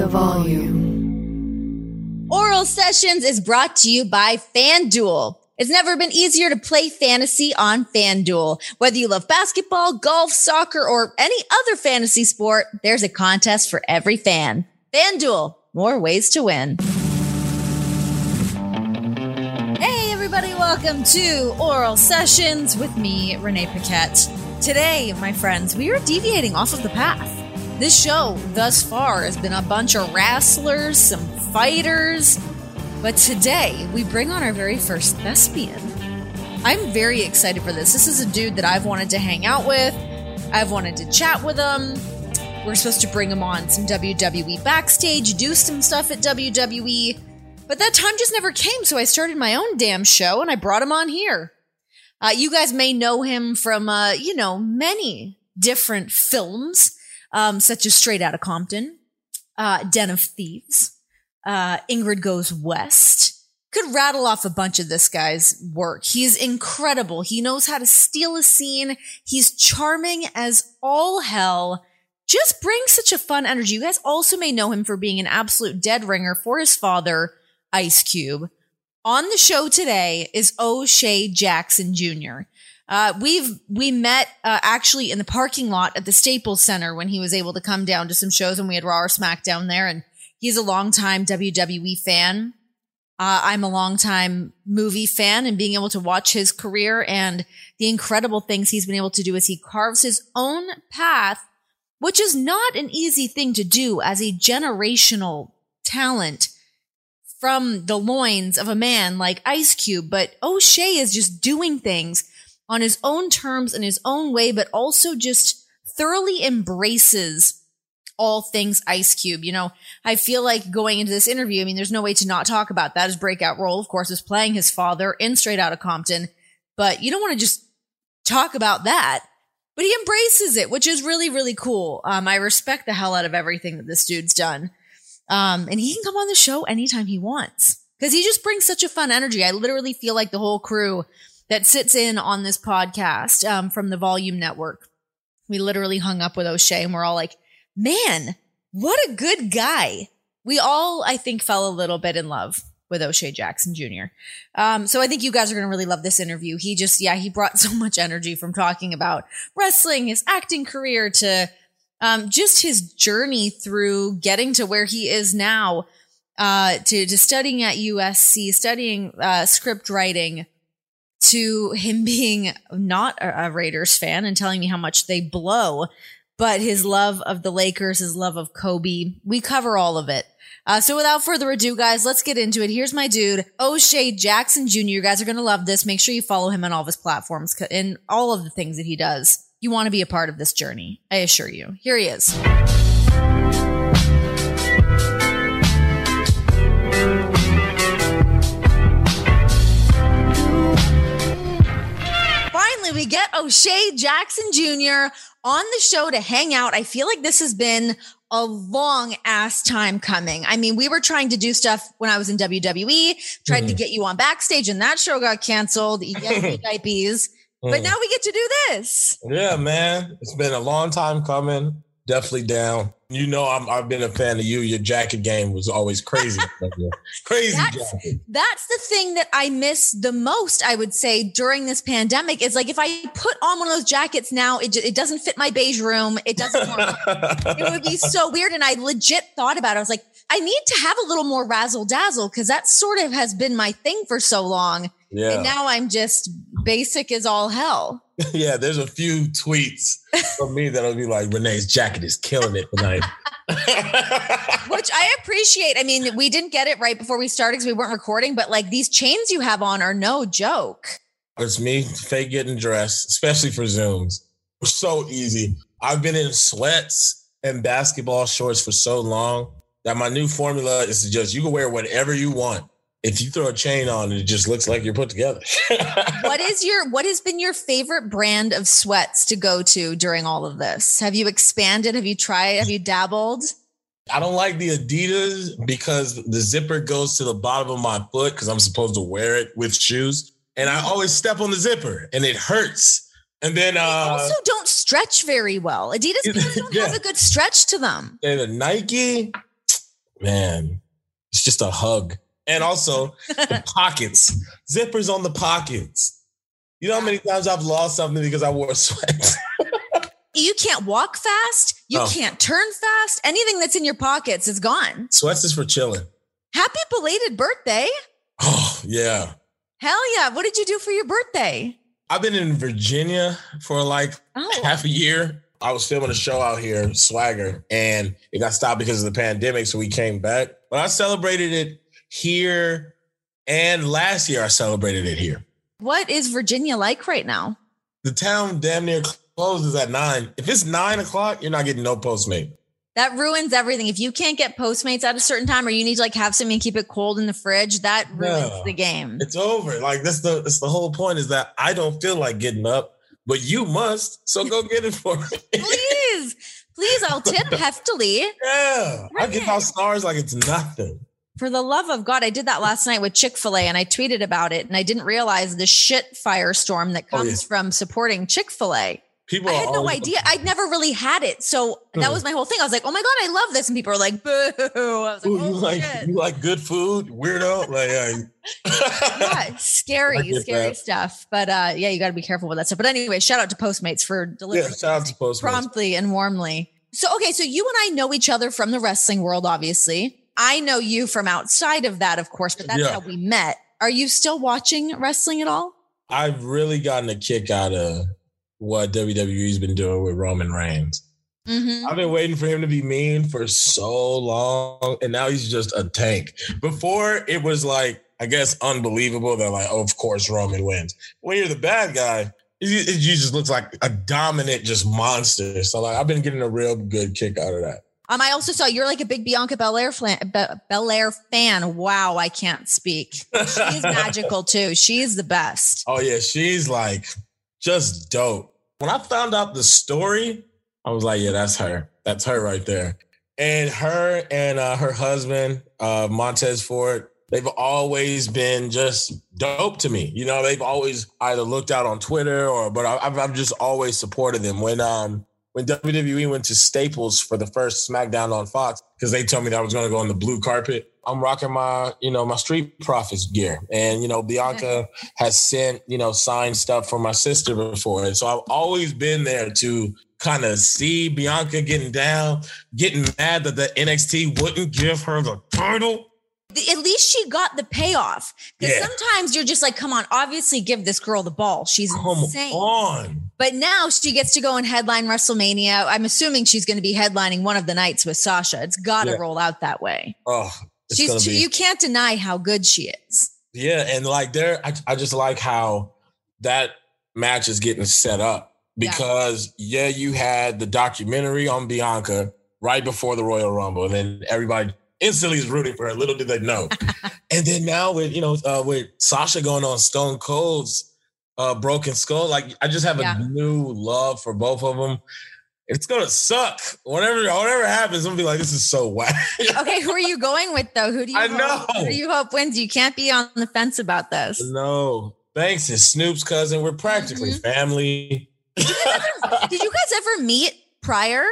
the volume. Oral Sessions is brought to you by FanDuel. It's never been easier to play fantasy on FanDuel. Whether you love basketball, golf, soccer, or any other fantasy sport, there's a contest for every fan. FanDuel, more ways to win. Hey, everybody, welcome to Oral Sessions with me, Renee Paquette. Today, my friends, we are deviating off of the path. This show thus far has been a bunch of wrestlers, some fighters, but today we bring on our very first thespian. I'm very excited for this. This is a dude that I've wanted to hang out with. I've wanted to chat with him. We're supposed to bring him on some WWE backstage, do some stuff at WWE. But that time just never came, so I started my own damn show and I brought him on here. Uh, you guys may know him from, uh, you know, many different films, um, such as Straight Outta Compton, uh, Den of Thieves, uh, Ingrid Goes West. Could rattle off a bunch of this guy's work. He's incredible. He knows how to steal a scene. He's charming as all hell. Just brings such a fun energy. You guys also may know him for being an absolute dead ringer for his father, Ice Cube. On the show today is O'Shea Jackson Jr. Uh, we've we met uh, actually in the parking lot at the Staples Center when he was able to come down to some shows and we had Raw or SmackDown there, and he's a longtime WWE fan. Uh, I'm a longtime movie fan, and being able to watch his career and the incredible things he's been able to do as he carves his own path, which is not an easy thing to do as a generational talent from the loins of a man like Ice Cube, but O'Shea is just doing things on his own terms in his own way, but also just thoroughly embraces all things Ice Cube. You know, I feel like going into this interview, I mean, there's no way to not talk about that. His breakout role, of course, is playing his father in Straight Outta Compton, but you don't want to just talk about that. But he embraces it, which is really, really cool. Um, I respect the hell out of everything that this dude's done. Um, and he can come on the show anytime he wants because he just brings such a fun energy. I literally feel like the whole crew that sits in on this podcast um, from the Volume Network. We literally hung up with O'Shea and we're all like, man, what a good guy. We all, I think, fell a little bit in love with O'Shea Jackson Jr. Um, so I think you guys are going to really love this interview. He just, yeah, he brought so much energy from talking about wrestling, his acting career to um, just his journey through getting to where he is now, uh, to, to studying at USC, studying uh, script writing, to him being not a, Raiders fan and telling me how much they blow, but his love of the Lakers, his love of Kobe. We cover all of it. Uh, so without further ado, guys, let's get into it. Here's my dude, O'Shea Jackson Jr. You guys are going to love this. Make sure you follow him on all of his platforms and all of the things that he does. You want to be a part of this journey. I assure you. Here he is. We get O'Shea Jackson Jr. on the show to hang out. I feel like this has been a long ass time coming. I mean, we were trying to do stuff when I was in WWE, tried mm. to get you on backstage, and that show got canceled. You IPs. But now we get to do this. Yeah, man. It's been a long time coming. Definitely down. You know, I'm, I've been a fan of you. Your jacket game was always crazy. crazy that's, jacket. That's the thing that I miss the most, I would say, during this pandemic is like if I put on one of those jackets now, it, it doesn't fit my beige room. It doesn't work. it would be so weird. And I legit thought about it. I was like, I need to have a little more razzle dazzle because that sort of has been my thing for so long. Yeah. And now I'm just basic as all hell. yeah, there's a few tweets from me that'll be like, Renee's jacket is killing it tonight. Which I appreciate. I mean, we didn't get it right before we started because we weren't recording, but like these chains you have on are no joke. It's me fake getting dressed, especially for Zooms. So easy. I've been in sweats and basketball shorts for so long that my new formula is to just you can wear whatever you want if you throw a chain on it just looks like you're put together. What is your what has been your favorite brand of sweats to go to during all of this? Have you expanded? Have you tried? Have you dabbled? I don't like the adidas because the zipper goes to the bottom of my foot because i'm supposed to wear it with shoes. And i always step on the zipper and it hurts. And then uh, also don't stretch very well. Adidas don't yeah. have a good stretch to them. And a nike. Man, it's just a hug. And also the pockets, zippers on the pockets. You know how many times I've lost something because I wore sweats? you can't walk fast. You Oh. can't turn fast. Anything that's in your pockets is gone. sweats is for chilling. Happy belated birthday. Oh, yeah. Hell yeah. What did you do for your birthday? I've been in Virginia for like Oh, half a year. I was filming a show out here, Swagger, and it got stopped because of the pandemic. So we came back. But I celebrated it here. And last year I celebrated it here. what is Virginia like right now? The town damn near closes at nine. If it's nine o'clock, you're not getting no Postmate. That ruins everything. If you can't get Postmates at a certain time or you need to like have something and keep it cold in the fridge, that ruins Yeah. the game. It's over. Like that's the that's the whole point is that I don't feel like getting up, but you must. So go get it for me. Please, please, I'll tip heftily. yeah. I give out stars like it's nothing. For the love of God, I did that last night with Chick fil A and I tweeted about it and I didn't realize the shit firestorm that Oh, comes yeah. from supporting Chick fil A. People I had no idea. I'd never really had it. So that Hmm. was my whole thing. I was like, oh my God, I love this. And people are like, boo. I was like, Ooh, you oh, like shit. you like good food, weirdo. Like, yeah. yeah, scary, scary that. stuff. But uh, yeah, you got to be careful with that stuff. But anyway, shout out to Postmates for yeah. delivering Shout out to Postmates. promptly and warmly. So, okay, so you and I know each other from the wrestling world, obviously. I know you from outside of that, of course, but that's Yeah. how we met. Are you still watching wrestling at all? I've really gotten a kick out of what WWE's been doing with Roman Reigns. Mm-hmm. I've been waiting for him to be mean for so long, and now he's just a tank. Before it was like, I guess, unbelievable that like, oh, of course Roman wins. When you're the bad guy, it, it you just looks like a dominant, just monster. So like, I've been getting a real good kick out of that. Um, I also saw you're like a big Bianca Belair, flan- Be- Belair fan. Wow, I can't speak. She's magical too. She's the best. Oh yeah, she's like just dope. When I found out the story, I was like, yeah, that's her. That's her right there. And her and uh, her husband, uh, Montez Ford, they've always been just dope to me. You know, they've always either looked out on Twitter or, but I- I've, I've just always supported them. When um when WWE went to Staples for the first SmackDown on Fox, because they told me that I was going to go on the blue carpet. I'm rocking my, you know, my Street Profits gear, and you know, Bianca has sent, you know, signed stuff for my sister before. And so I've always been there to kind of see Bianca getting down, getting mad that the NXT wouldn't give her the title. At least she got the payoff. Because Yeah. sometimes you're just like, come on, obviously give this girl the ball. She's Come insane. on. But now she gets to go and headline WrestleMania. I'm assuming she's going to be headlining one of the nights with Sasha. It's got to Yeah. roll out that way. Oh, she's too, be you can't deny how good she is. Yeah, and like there, I, I just like how that match is getting set up Yeah. because yeah. you had the documentary on Bianca right before the Royal Rumble, and then everybody instantly is rooting for her. Little did they know. and then now with you know uh, with Sasha going on Stone Cold's uh, Broken Skull, like I just have Yeah. a new love for both of them. It's gonna suck. Whatever, whatever happens, I'm gonna be like, this is so whack. Okay, who are you going with though? Who do you I hope, know. Who do you hope wins? You can't be on the fence about this. No, Banks is Snoop's cousin. We're practically Mm-hmm. family. Did you guys ever meet prior?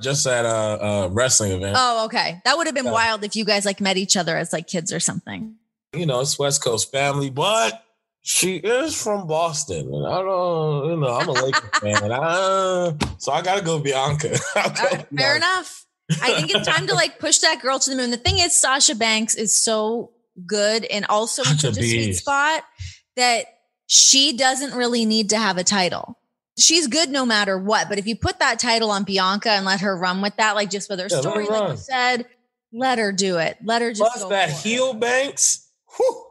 Just at a, a wrestling event. Oh, okay. That would have been Yeah. wild if you guys like met each other as like kids or something. You know, it's West Coast family, but she is from Boston. And I don't, you know, I'm a Lakers fan. I, so I got to go Bianca. Go All right, fair Bianca. enough. I think it's time to like push that girl to the moon. The thing is, Sasha Banks is so good and also in Such a sweet spot that she doesn't really need to have a title. She's good no matter what. But if you put that title on Bianca and let her run with that, like just with her Yeah, story, like you said, let her do it. Let her just Plus that heel Banks. Whew,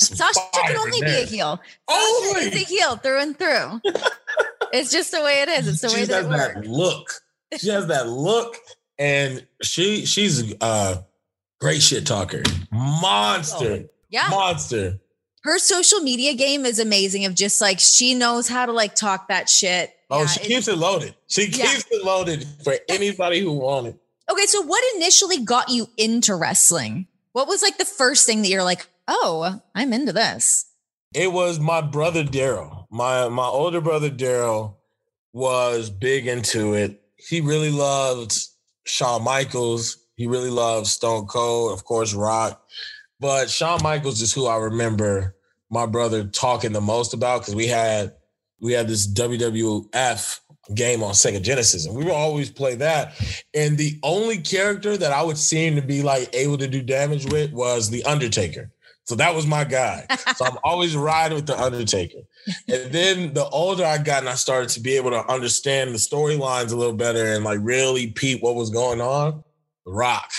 Sasha can only be a heel. Only. Sasha is a heel through and through. it's just the way it is. It's the she way has that that look. She has that look, and she she's a uh, great shit talker, monster, oh, Yeah. monster. Her social media game is amazing of just like she knows how to like talk that shit. Oh, Yeah, she keeps it loaded. She Yeah. keeps it loaded for anybody who want it. okay, so what initially got you into wrestling? What was like the first thing that you're like, oh, I'm into this? It was my brother Daryl. My my older brother Daryl was big into it. He really loved Shawn Michaels. He really loved Stone Cold, of course, Rock. But Shawn Michaels is who I remember my brother talking the most about because we had we had this WWF game on Sega Genesis, and we would always play that. And the only character that I would seem to be like able to do damage with was the Undertaker. So that was my guy. so I'm always riding with the Undertaker. And then the older I got and I started to be able to understand the storylines a little better and like really peep what was going on, The Rock.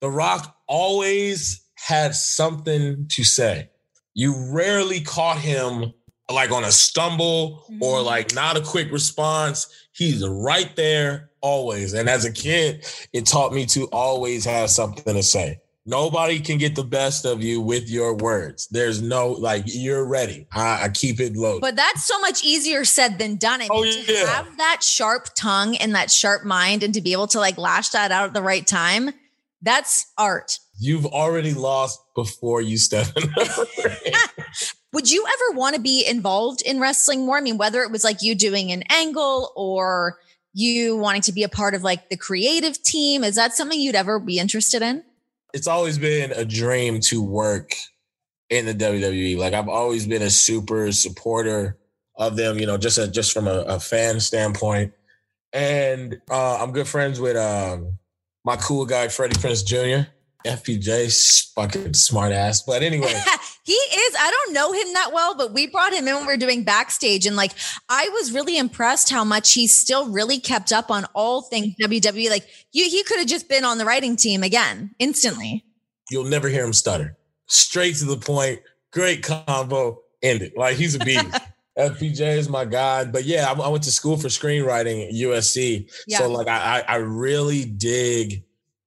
The Rock always had something to say. You rarely caught him like on a stumble or Mm-hmm. like not a quick response. He's right there always. And as a kid, it taught me to always have something to say. Nobody can get the best of you with your words. There's no like you're ready. I, I keep it low. But that's so much easier said than done. I mean, Oh, to yeah. have that sharp tongue and that sharp mind and to be able to like lash that out at the right time, that's art. You've already lost before you step in. Would you ever want to be involved in wrestling more? I mean, whether it was like you doing an angle or you wanting to be a part of like the creative team, is that something you'd ever be interested in? it's always been a dream to work in the WWE. Like I've always been a super supporter of them, you know, just a, just from a, a fan standpoint. And uh, I'm good friends with um, my cool guy Freddie Prinze Jr. FPJ, fucking smart ass. But anyway, he is. I don't know him that well, but we brought him in when we were doing backstage. And like, I was really impressed how much he still really kept up on all things WWE. Like, you, he could have just been on the writing team again instantly. you'll never hear him stutter. Straight to the point. Great combo. End it. Like he's a beast. FPJ is my guy. But yeah, I, I went to school for screenwriting at USC. Yeah. So like I, I I really dig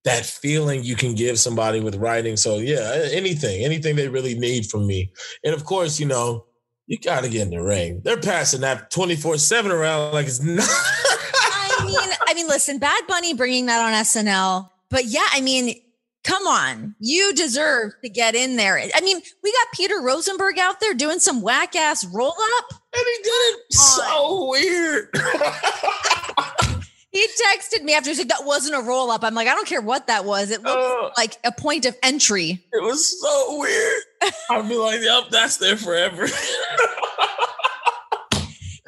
that feeling you can give somebody with writing. So yeah, anything, anything they really need from me. And of course, you know, you gotta get in the ring. They're passing that 24-7 around like it's not. I mean, I mean, listen, Bad Bunny bringing that on SNL, but yeah, I mean, come on, you deserve to get in there. I mean, we got Peter Rosenberg out there doing some whack ass roll up. and he did it so weird. He texted me after he said that wasn't a roll up. I'm like, I don't care what that was. It looked Oh. like a point of entry. It was so weird. I'd be like, yep, that's there forever.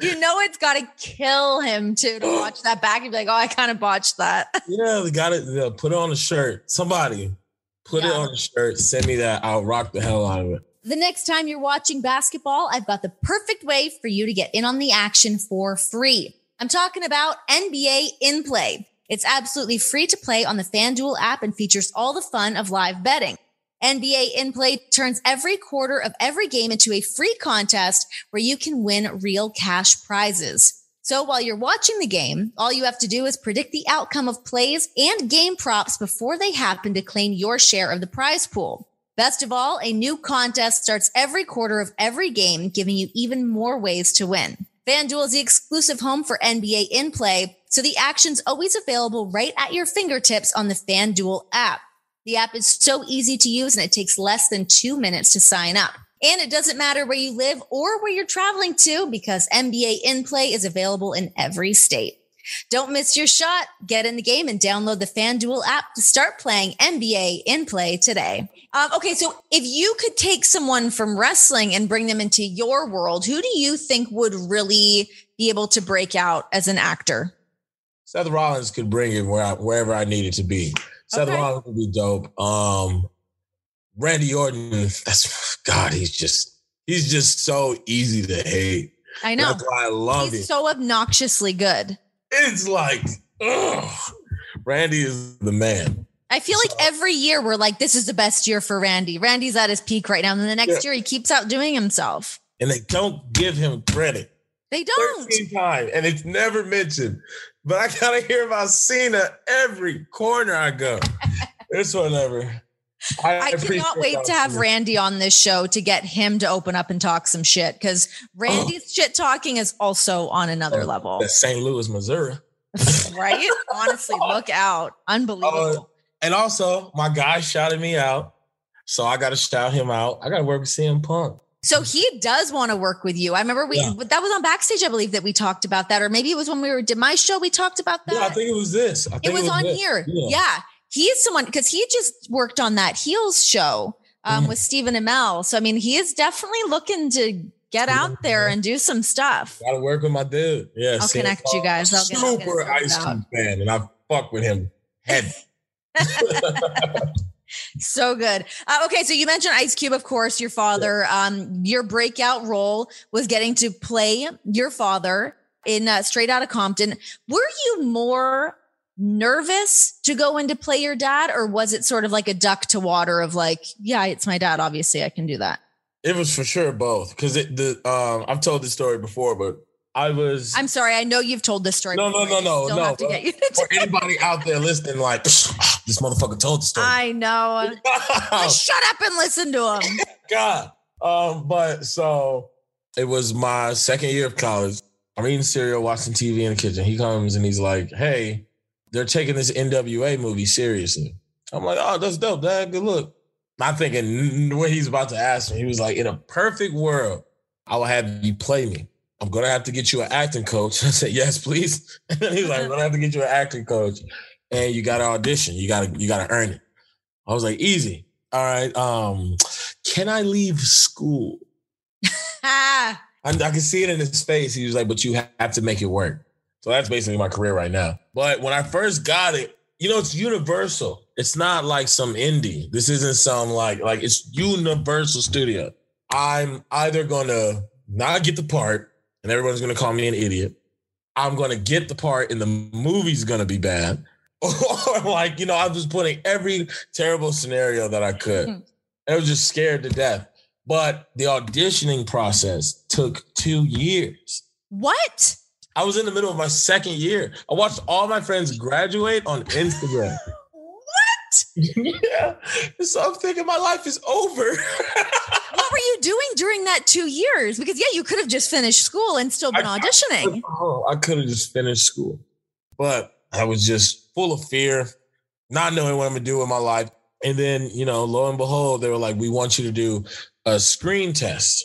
You know, it's got to kill him too to watch that back and be like, oh, I kind of botched that. yeah, they got it. yeah, put it on a shirt. Somebody put it on a shirt. Send me that. I'll rock the hell out of it. The next time you're watching basketball, I've got the perfect way for you to get in on the action for free. I'm talking about NBA In Play. It's absolutely free to play on the FanDuel app and features all the fun of live betting. NBA In Play turns every quarter of every game into a free contest where you can win real cash prizes. So while you're watching the game, all you have to do is predict the outcome of plays and game props before they happen to claim your share of the prize pool. Best of all, a new contest starts every quarter of every game, giving you even more ways to win. FanDuel is the exclusive home for NBA in play, so the action's always available right at your fingertips on the FanDuel app. The app is so easy to use and it takes less than two minutes to sign up. And it doesn't matter where you live or where you're traveling to because NBA in play is available in every state. Don't miss your shot. Get in the game and download the FanDuel app to start playing NBA in play today. Um, okay, so if you could take someone from wrestling and bring them into your world, who do you think would really be able to break out as an actor? Seth Rollins could bring it where I, wherever I needed to be. Seth Okay. Rollins would be dope. Um, Randy Orton, that's God. He's just he's just so easy to hate. I know. That's why I love He's it. so obnoxiously good. it's like, ugh. Randy is the man. I feel like every year we're like, this is the best year for Randy. Randy's at his peak right now. And then the next Yeah. year he keeps outdoing himself. And they don't give him credit. They don't. 13 times, and it's never mentioned. But I gotta hear about Cena every corner I go. it's whatever. I appreciate cannot wait to have. Randy on this show to get him to open up and talk some shit because Randy's shit talking is also on another Oh, level, St. Louis, Missouri. right? Honestly, look out. Unbelievable. Uh, and also, my guy shouted me out. So I got to shout him out. I got to work with CM Punk. So he does want to work with you. I remember we Yeah. that was on backstage, I believe, that we talked about that, or maybe it was when we were did my show. We talked about that. Yeah, I think it was this. I think it was on this. here. Yeah. Yeah. he is someone because he just worked on that Heels show um, mm. with Stephen Amell. So I mean, he is definitely looking to get out there and do some stuff. Gotta work with my dude. Yeah, I'll connect you guys. I'll super Ice cream fan, and I fuck with him head. so good. Uh, okay, so you mentioned Ice Cube, of course, your father. Yeah. Um, your breakout role was getting to play your father in uh, Straight Outta Compton. Were you more nervous to go in to play your dad, or was it sort of like a duck to water of like, yeah, it's my dad. Obviously, I can do that. It was for sure both because the um, I've told this story before, but I was. I'm sorry. I know you've told this story. No, no, no, no, no. For anybody out there listening, like this motherfucker told the story. I know. shut up and listen to him. God. Um, but so it was my second year of college. I'm eating cereal, watching TV in the kitchen. He comes and he's like, "Hey, they're taking this NWA movie seriously." I'm like, "Oh, that's dope, Dad. Good look." I'm thinking what he's about to ask me. He was like, "In a perfect world, I will have you play me." I'm gonna have to get you an acting coach. I said, yes, please. And he's like, I'm gonna have to get you an acting coach. And you gotta audition. You gotta, you gotta earn it. I was like, easy. All right. Um, can I leave school? I, I can see it in his face. He was like, but you have to make it work. So that's basically my career right now. But when I first got it, you know, it's universal. It's not like some indie. This isn't some like like it's Universal Studio. I'm either gonna not get the part and everyone's gonna call me an idiot. I'm gonna get the part and the movie's gonna be bad. or like, you know, I'm just putting every terrible scenario that I could. Mm-hmm. I was just scared to death. But the auditioning process took two years. What? I was in the middle of my second year. I watched all my friends graduate on Instagram. yeah. So I'm thinking my life is over. what were you doing during that two years? Because yeah, you could have just finished school and still been I, auditioning. I, oh, I could have just finished school, but I was just full of fear, not knowing what I'm gonna do with my life. And then, you know, lo and behold, they were like, "We want you to do a screen test,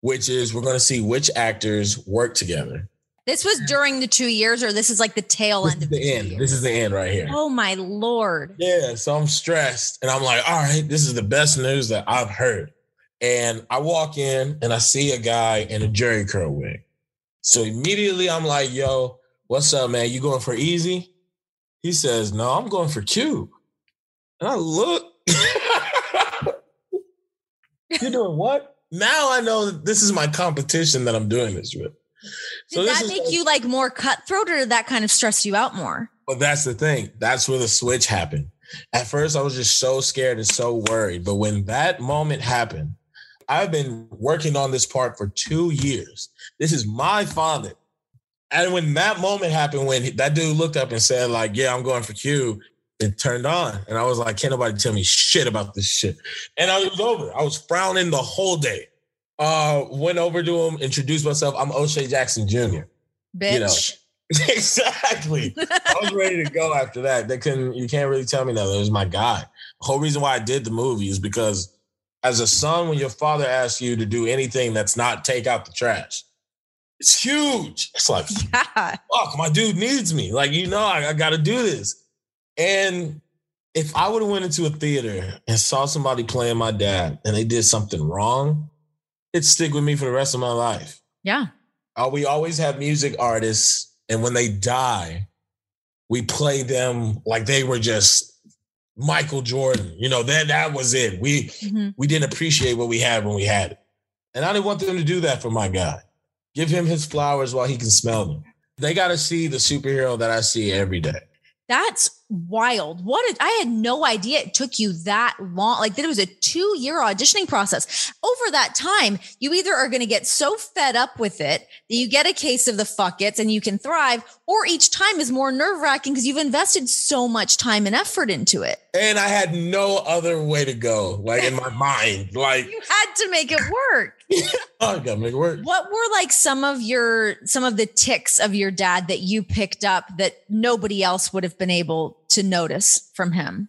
which is we're going to see which actors work together." This was during the two years, or this is like the tail this end of the, the end. Years. This is the end right here. Oh my lord! Yeah, so I'm stressed, and I'm like, all right, this is the best news that I've heard. And I walk in and I see a guy in a Jheri curl wig. So immediately I'm like, yo, what's up, man? You going for Eazy? He says, no, I'm going for Cube. And I look. You're doing what? Now I know that this is my competition that I'm doing this with. Did so that make you like more cutthroat or did that kind of stress you out more? Well, that's the thing. That's where the switch happened. At first, I was just so scared and so worried. But when that moment happened, I've been working on this part for two years. This is my father. And when that moment happened, when that dude looked up and said, like, yeah, I'm going for Q, it turned on. And I was like, can't nobody tell me shit about this shit. And I was over. I was frowning the whole day uh, went over to him, introduced myself. I'm O'Shea Jackson Jr. Bitch. You know. exactly. I was ready to go after that. They couldn't. You can't really tell me that. It was my guy. The whole reason why I did the movie is because, as a son, when your father asks you to do anything that's not take out the trash, it's huge. It's like, yeah. fuck, my dude needs me. Like, you know, I, I got to do this. And if I would have went into a theater and saw somebody playing my dad and they did something wrong, it stick with me for the rest of my life. Yeah. Uh, we always have music artists, and when they die, we play them like they were just Michael Jordan. You know, that that was it. We mm-hmm. we didn't appreciate what we had when we had it. And I didn't want them to do that for my guy. Give him his flowers while he can smell them. They got to see the superhero that I see every day. That's wild. What I had no idea it took you that long. Like that it was a two year auditioning process. Over that time, you either are going to get so fed up with it that you get a case of the fuckets and you can thrive, or each time is more nerve wracking because you've invested so much time and effort into it. And I had no other way to go, like in my mind. Like you had to make it work. I gotta make it work. What were like some of your some of the ticks of your dad that you picked up that nobody else would have been able to notice from him?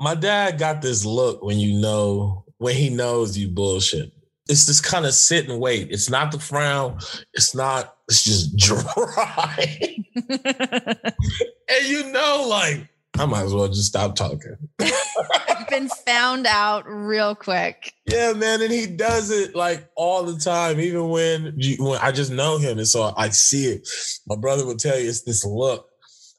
My dad got this look when you know when he knows you bullshit. It's this kind of sit and wait. It's not the frown. It's not. It's just dry. and you know, like I might as well just stop talking. I've been found out real quick. Yeah, man, and he does it like all the time, even when you, when I just know him, and so I see it. My brother would tell you it's this look,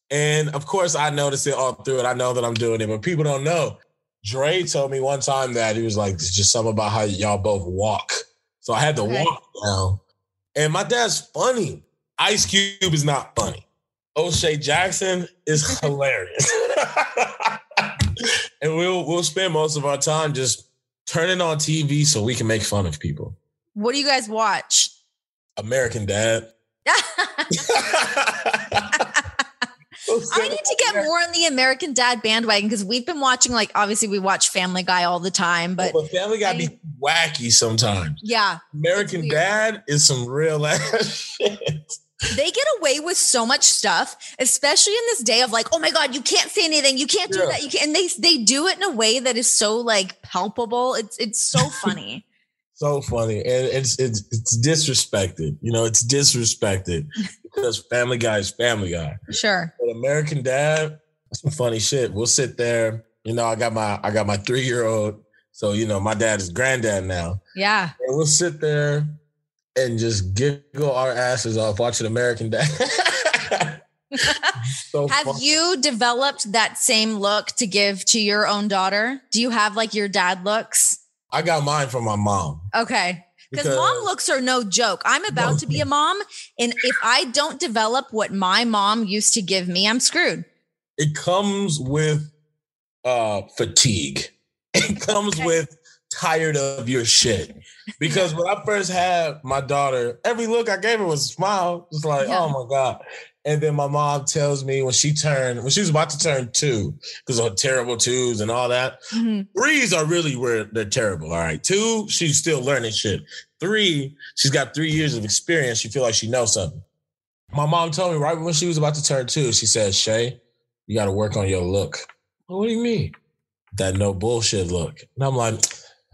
and of course I notice it all through it. I know that I'm doing it, but people don't know. Dre told me one time that he was like, "It's just something about how y'all both walk." So I had to Okay. walk down, and my dad's funny. Ice Cube is not funny. O'Shea Jackson is hilarious. and we'll we'll spend most of our time just turning on TV so we can make fun of people. What do you guys watch? American Dad. I need to get more on the American Dad bandwagon because we've been watching, like, obviously, we watch Family Guy all the time, but oh, But Family Guy be wacky sometimes. yeah, American. Dad is some real ass shit. They get away with so much stuff, especially in this day of like, oh my God, you can't say anything, you can't do Yeah. that, you can and they they do it in a way that is so like palpable. It's it's so funny. So funny. And it's it's it's disrespected. You know, it's disrespected because Family Guy is Family Guy. sure. But American Dad, some funny shit. We'll sit there. You know, I got my I got my three year old. So you know, my dad is granddad now. Yeah. And we'll sit there and just giggle our asses off watching American Dad. so Have fun. you developed that same look to give to your own daughter? Do you have like your dad looks? I got mine from my mom. Okay. Because mom looks are no joke. I'm about to be a mom. And if I don't develop what my mom used to give me, I'm screwed. It comes with uh fatigue. It comes Okay. with tired of your shit. Because when I first had my daughter, every look I gave her was a smile. Just like, Yeah. oh my God. And then my mom tells me when she turned, when she was about to turn two, because of her terrible twos and all that. Mhm. Threes are really where they're terrible. All right. Two, she's still learning shit. Three, she's got three years of experience. She feel like she knows something. My mom told me right when she was about to turn two, she said, Shay, you got to work on your look. Well, what do you mean? That no bullshit look. And I'm like,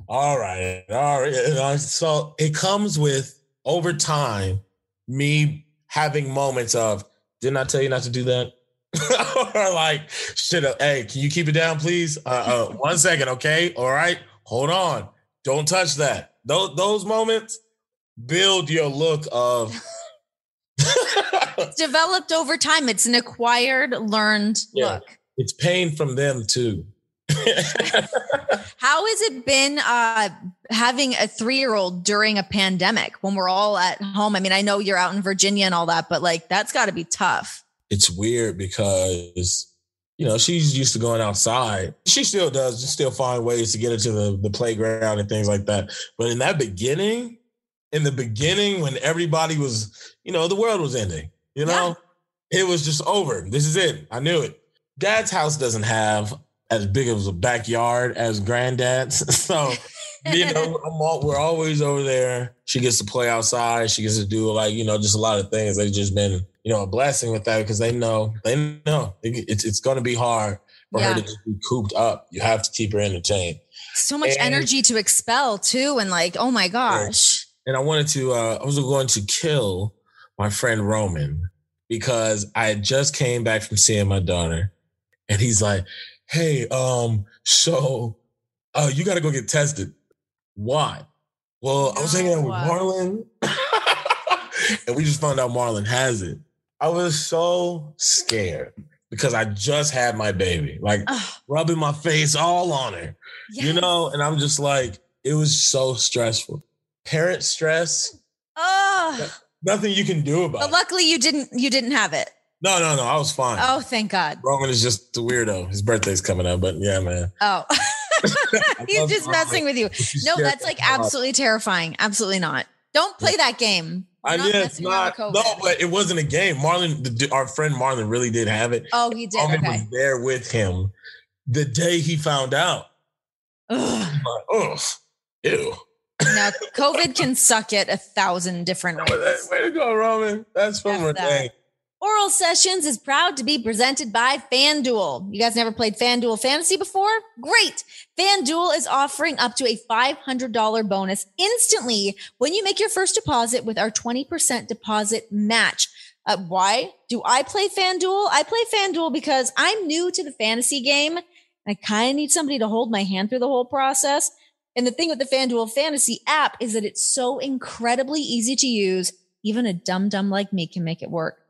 all right, all right. So it comes with over time, me having moments of, didn't I tell you not to do that? or like, shit, uh, hey, can you keep it down, please? Uh, uh, one second, okay? All right, hold on. Don't touch that. Those, those moments build your look of. It's developed over time. It's an acquired, learned Yeah. look. it's pain from them too. How has it been uh, having a three year old during a pandemic when we're all at home? I mean, I know you're out in Virginia and all that, but like that's got to be tough. it's weird because you know she's used to going outside. She still does still find ways to get her to the, the playground and things like that. But in that beginning in the beginning when everybody was you know the world was ending you know? It was just over. This is it. I knew it. Dad's house doesn't have as big of a backyard as granddad's so you know, I'm all, we're always over there. She gets to play outside. She gets to do like, you know, just a lot of things. They've just been, you know, a blessing with that because they know, they know it- it's, it's going to be hard for Yeah. her to be cooped up. You have to keep her entertained. So much And- energy to expel too, and like, oh my gosh. And I wanted to, uh, I was going to kill my friend Roman because I had just came back from seeing my daughter and he's like, Hey, um, so, uh, you got to go get tested. Why? Well, I was hanging out with No. Marlon and we just found out Marlon has it. I was so scared because I just had my baby, like Ugh, rubbing my face all on her you know and i'm just like it was so stressful parent stress Ugh. nothing you can do about But it luckily you didn't you didn't have it. No no no i was fine Oh, thank God. roman is just the weirdo his birthday's coming up but yeah man Oh. He's just Roman. messing with you. No, that's like to come up. absolutely terrifying. Absolutely not. Don't play that game. I did it's not no but it wasn't a game marlon the, our friend marlon really did have it Oh, he did. Roman Okay. was there with him the day he found out Ugh. Like, oh ew No, COVID can suck it a thousand different ways. way to go roman that's from F that. Oral Sessions is proud to be presented by FanDuel. You guys never played FanDuel Fantasy before? Great. FanDuel is offering up to a $500 bonus instantly when you make your first deposit with our 20% deposit match. Uh, why do I play FanDuel? I play FanDuel because I'm new to the fantasy game. I kind of need somebody to hold my hand through the whole process. And the thing with the FanDuel fantasy app is that it's so incredibly easy to use. Even a dumb dumb like me can make it work.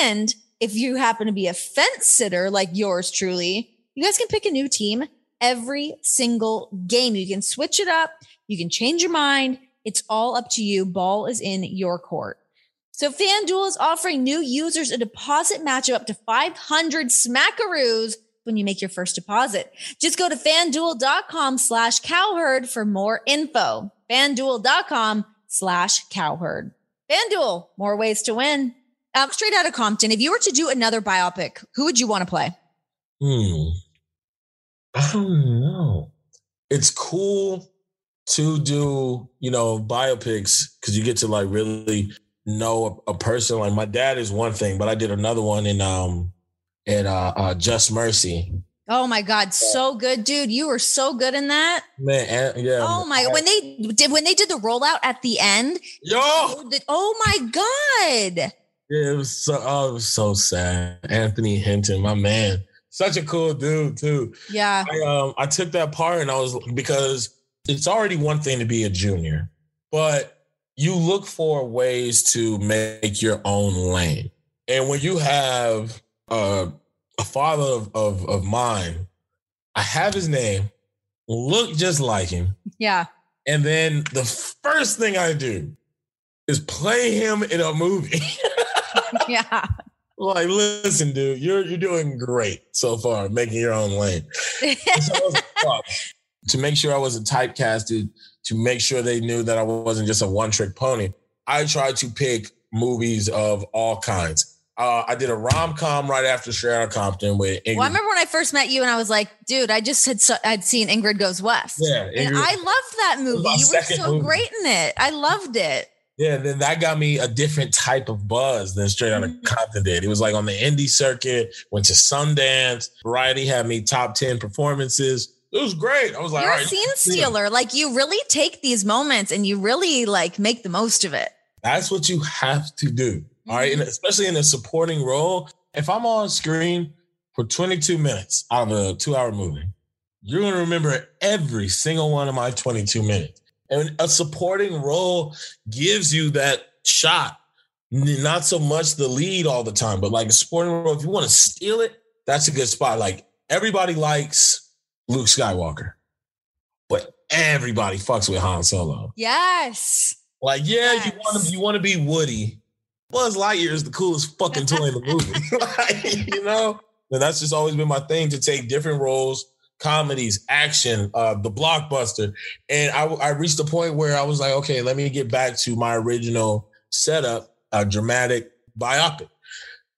And if you happen to be a fence sitter like yours truly, you guys can pick a new team every single game. You can switch it up. You can change your mind. It's all up to you. Ball is in your court. So FanDuel is offering new users a deposit match of up to 500 smackaroos when you make your first deposit. Just go to fanduel.com slash cowherd for more info. Fanduel.com slash cowherd. FanDuel, more ways to win. Um, straight out of Compton, if you were to do another biopic, who would you want to play? Hmm. I don't know. It's cool to do, you know, biopics because you get to like really know a, a, person. Like my dad is one thing, but I did another one in um in uh, uh Just Mercy. Oh my God, so good, dude! You were so good in that, man. yeah. Oh my when they did when they did the rollout at the end, yo! Oh my God! Yeah, it was so oh, it was so sad. Anthony Hinton, my man, such a cool dude too. Yeah. I, um, I took that part and I was because it's already one thing to be a junior, but you look for ways to make your own lane. And when you have uh, a father of, of, of mine, I have his name, look just like him. Yeah. And then the first thing I do is play him in a movie. yeah. Like, listen, dude, you're you're doing great so far, making your own lane. so to make sure I wasn't typecasted, to make sure they knew that I wasn't just a one trick pony, I tried to pick movies of all kinds. Uh, I did a rom com right after Outta Compton with. Ingrid. Well, I remember when I first met you, and I was like, "Dude, I just had so, I'd seen Ingrid Goes West." Yeah, Ingrid, and I loved that movie. You were so movie. great in it. I loved it. Yeah, then that got me a different type of buzz than Straight Outta mm-hmm. Compton did. It was like on the indie circuit, went to Sundance. Variety had me top 10 performances. It was great. I was like, You're a scene stealer. Like you really take these moments and you really like make the most of it. That's what you have to do. Mm-hmm. All right. And mm-hmm. especially in a supporting role. If I'm on screen for 22 minutes out of a two hour movie, you're going to remember every single one of my 22 minutes. And a supporting role gives you that shot. Not so much the lead all the time, but like a supporting role, if you want to steal it, that's a good spot. Like everybody likes Luke Skywalker, but everybody fucks with Han Solo. Yes. Like, yeah, yes. you want to you want to be Woody. Buzz Lightyear is the coolest fucking toy in the movie. like, you know? And that's just always been my thing to take different roles comedies, action, uh, the blockbuster. And I, I reached a point where I was like, okay, let me get back to my original setup, a dramatic biopic.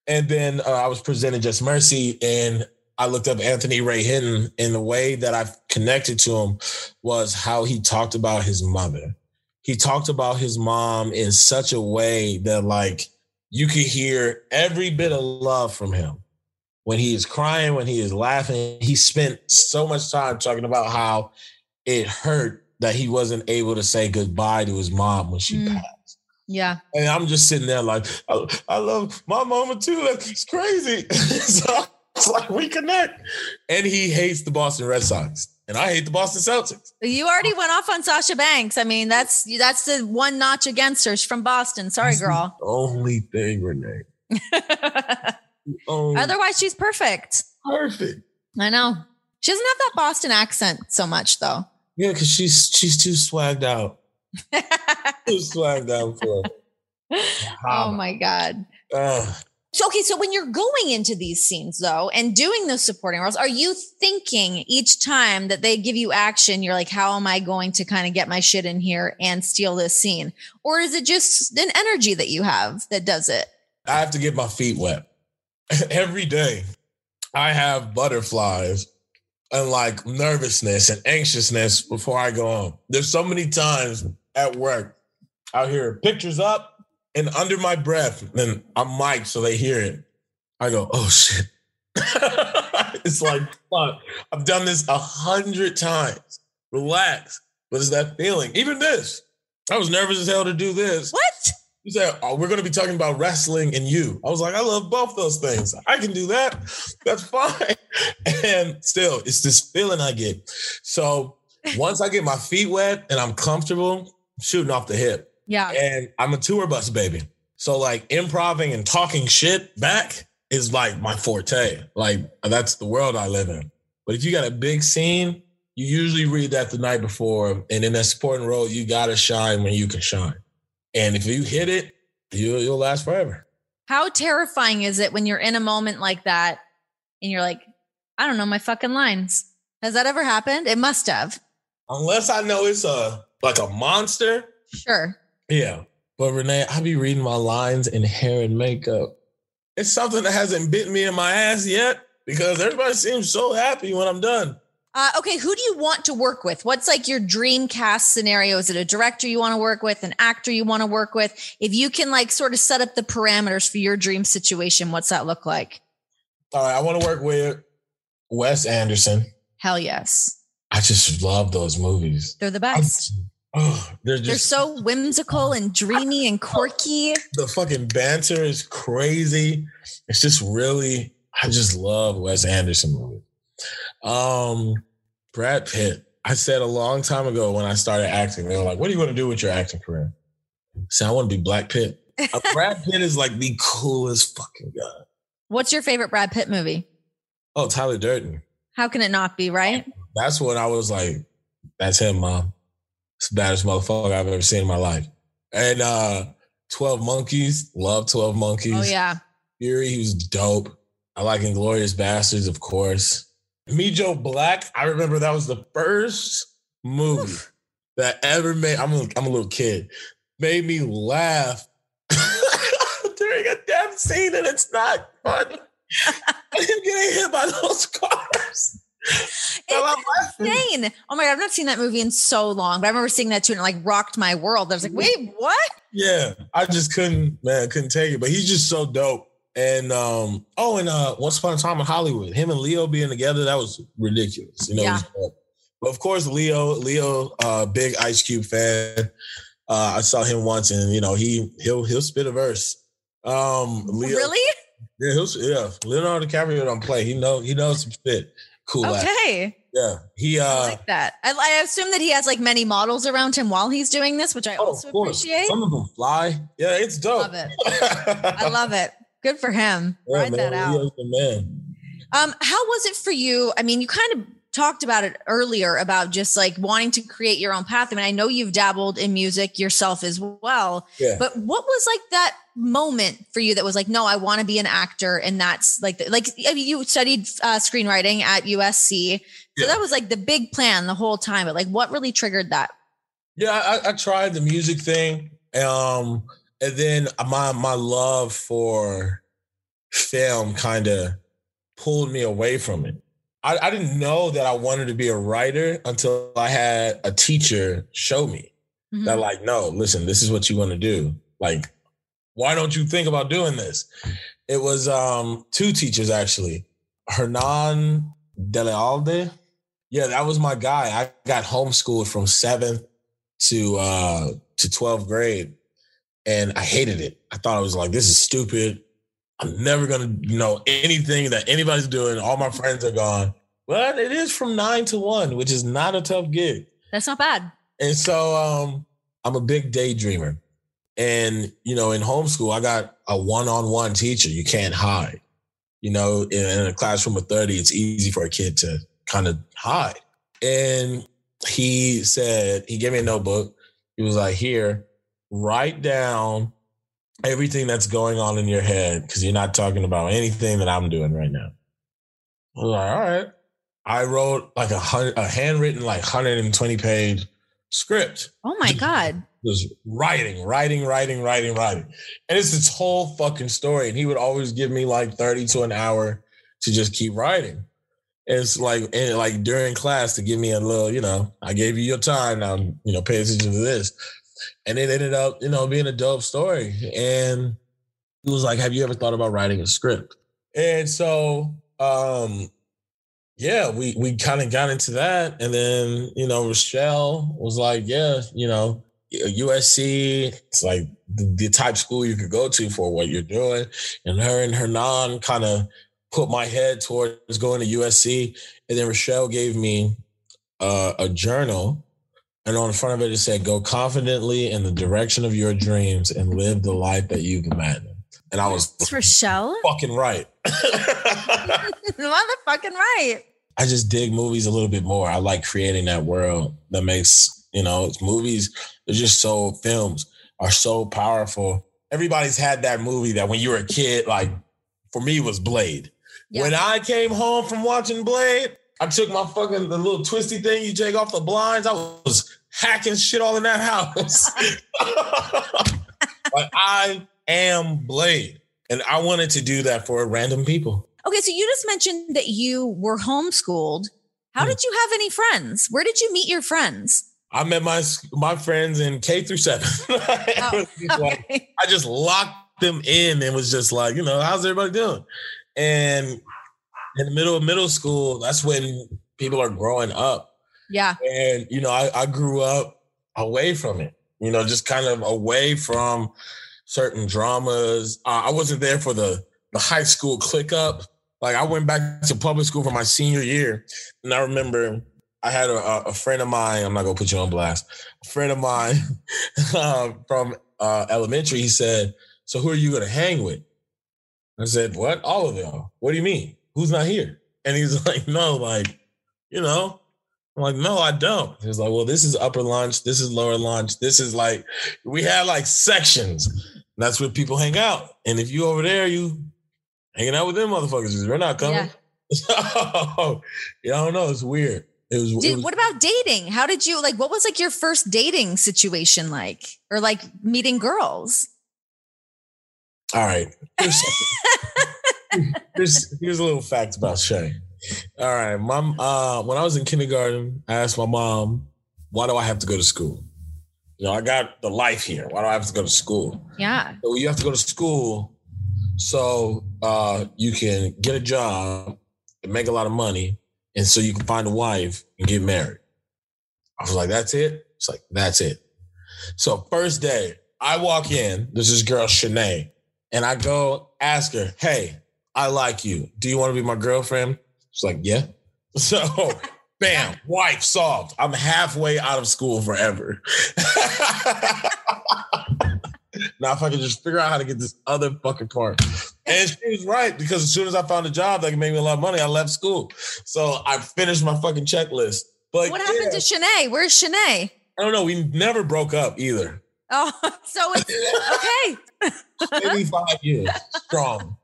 And then uh, I was presented Just Mercy, and I looked up Anthony Ray Hinton, and the way that I connected to him was how he talked about his mother. He talked about his mom in such a way that, like, you could hear every bit of love from him when he is crying, when he is laughing. He spent so much time talking about how it hurt that he wasn't able to say goodbye to his mom when she mm. passed. Yeah. And I'm just sitting there like, I, I love my mama too. It's crazy. so it's like we connect. And he hates the Boston Red Sox. And I hate the Boston Celtics. You already went off on Sasha Banks. I mean, that's that's the one notch against her. She's from Boston. Sorry, that's girl. only thing, Renee. Oh. Otherwise, she's perfect. Perfect. I know. She doesn't have that Boston accent so much, though. Yeah, because she's she's too swagged out. too swagged out for. oh my god. Uh, so okay, so when you're going into these scenes though and doing those supporting roles, are you thinking each time that they give you action, you're like, how am I going to kind of get my shit in here and steal this scene? Or is it just an energy that you have that does it? I have to get my feet wet. every day I have butterflies and like nervousness and anxiousness before I go home. There's so many times at work I hear pictures up and under my breath, and I'm mic'd so they hear it. I go, oh shit. it's like, fuck. I've done this a hundred times. Relax. What is that feeling. Even this. I was nervous as hell to do this. What? He said, oh, we're going to be talking about wrestling and you. I was like, I love both those things. I can do that. That's fine. And still, it's this feeling I get. So once I get my feet wet and I'm comfortable, I'm shooting off the hip. Yeah. And I'm a tour bus baby. So like improving and talking shit back is like my forte. Like that's the world I live in. But if you got a big scene, you usually read that the night before. And in that supporting role, you gotta shine when you can shine. And if you hit it, you, you'll last forever. How terrifying is it when you're in a moment like that and you're like, I don't know my fucking lines? Has that ever happened? It must have. Unless I know it's a like a monster. Sure. Yeah. But Renee, I be reading my lines in hair and makeup. It's something that hasn't bitten me in my ass yet because everybody seems so happy when I'm done. Uh, okay, who do you want to work with? What's like your dream cast scenario? Is it a director you want to work with, an actor you want to work with? If you can like sort of set up the parameters for your dream situation, what's that look like? All right, I want to work with Wes Anderson. Hell yes. I just love those movies. They're the best. Oh, they're just They're so whimsical and dreamy and quirky. the fucking banter is crazy. It's just really, I just love Wes Anderson movies. Um, Brad Pitt. I said a long time ago when I started acting, they were like, "What do you want to do with your acting career?" Said, "I want to be Black Pitt." Uh, Brad Pitt is like the coolest fucking guy. What's your favorite Brad Pitt movie? Oh, Tyler Durden. How can it not be, right? That's when I was like, "That's him, mom. It's the baddest motherfucker I've ever seen in my life." And uh, Twelve Monkeys. Love Twelve Monkeys. Oh, yeah. Fury, he was dope. I like Inglourious Basterds, of course. Meet Joe Black, I remember that was the first movie that ever made. I'm a, I'm a little kid, made me laugh during a death scene, and it's not funny. Him getting hit by those cars. It's insane. Oh my God, I've not seen that movie in so long, but I remember seeing that too and it like rocked my world. I was like, wait, what? Yeah, I just couldn't, man, couldn't take it. But he's just so dope. And um, oh, and uh, Once Upon a Time in Hollywood, him and Leo being together, that was ridiculous. You know, dope. but of course, Leo, Leo, uh, big Ice Cube fan. Uh, I saw him once, and you know, he he'll he'll spit a verse. Um, Leo, Really? Yeah, he'll, yeah. Leonardo DiCaprio don't play. He know he knows some spit. Cool. Okay. Yeah, he. I uh like that. I, I assume that he has like many models around him while he's doing this, which I oh, also appreciate. Some of them fly. Yeah, it's dope. Love it. I love it. Good for him. Yeah, Ride that out. Man. Um, how was it for you? I mean, you kind of talked about it earlier about just like wanting to create your own path. I mean, I know you've dabbled in music yourself as well, Yeah. but what was like that moment for you that was like, no, I want to be an actor, and that's like, the, like I mean, you studied uh, screenwriting at USC, so Yeah. that was like the big plan the whole time. But like, what really triggered that? Yeah, I, I tried the music thing, um, and then my my love for film kind of pulled me away from it. I, I didn't know that I wanted to be a writer until I had a teacher show me Mhm. that, like, no, listen, this is what you want to do. Like, why don't you think about doing this? It was um two teachers actually, Hernan Delealde. Yeah, that was my guy. I got homeschooled from seventh to uh to 12th grade and I hated it. I thought I was like, this is stupid. I'm never gonna know anything that anybody's doing. All my friends are gone. But it is from nine to one, which is not a tough gig. That's not bad. And so um I'm a big daydreamer. And you know, in homeschool, I got a one-on-one teacher. You can't hide. You know, in, in a classroom of 30, it's easy for a kid to kind of hide. And he said, he gave me a notebook. He was like, here, write down everything that's going on in your head because you're not talking about anything that I'm doing right now. I was like, all right. I wrote like a hundred, a handwritten, like 120 page script. Oh my god. Was writing, writing, writing, writing, writing. And it's this whole fucking story. And he would always give me like 30 to an hour to just keep writing. And it's like, and like during class to give me a little, you know, I gave you your time now, you know, pay attention to this. And it ended up, you know, being a dope story. And he was like, Have you ever thought about writing a script? And so, um, yeah, we we kind of got into that. And then, you know, Rochelle was like, Yeah, you know, USC. It's like the, the type school you could go to for what you're doing. And her and Hernan kind of put my head towards going to USC. And then Rochelle gave me uh, a journal. And on the front of it, it said, Go confidently in the direction of your dreams and live the life that you've imagined. And I was it's Rochelle fucking right. Motherfucking right. I just dig movies a little bit more. I like creating that world that makes, you know, movies, they're just so, films are so powerful. Everybody's had that movie that when you were a kid, like for me, was Blade. Yeah. When I came home from watching Blade, I took my fucking the little twisty thing you take off the blinds. I was hacking shit all in that house. like I am Blade. And I wanted to do that for random people. Okay, so you just mentioned that you were homeschooled. How hmm. did you have any friends? Where did you meet your friends? I met my my friends in K through seven. oh, okay. like, I just locked them in and was just like, you know, how's everybody doing? And in the middle of middle school, that's when people are growing up. Yeah. And you know, I, I grew up away from it. You know, just kind of away from certain dramas. Uh, I wasn't there for the the high school click up. Like I went back to public school for my senior year, and I remember I had a, a friend of mine. I'm not gonna put you on blast. A friend of mine um, from uh, elementary. He said, "So who are you gonna hang with?" I said, "What? All of them. What do you mean? Who's not here?" And he's like, "No, like, you know." I'm like, "No, I don't." He's like, "Well, this is upper lunch. This is lower lunch. This is like, we have like sections. That's where people hang out. And if you over there, you hanging out with them motherfuckers. We're not coming. Yeah. so, yeah, I don't know. It's weird. It was, did, it was, what about dating? How did you like? What was like your first dating situation like, or like meeting girls? All right. Here's, here's, here's a little fact about Shay. All right, mom. Uh, when I was in kindergarten, I asked my mom, "Why do I have to go to school?" You know, I got the life here. Why do I have to go to school? Yeah. So you have to go to school so uh, you can get a job and make a lot of money, and so you can find a wife and get married. I was like, that's it. It's like that's it. So first day, I walk in. This is girl Shanae, and I go ask her, "Hey, I like you. Do you want to be my girlfriend?" She's like, "Yeah." So, bam, wife solved. I'm halfway out of school forever. Now, if I could just figure out how to get this other fucking part. And she was right because as soon as I found a job that could make me a lot of money, I left school. So I finished my fucking checklist. But what happened yeah, to Shanae? Where's Shanae? I don't know. We never broke up either. Oh, so it's okay. Maybe years strong.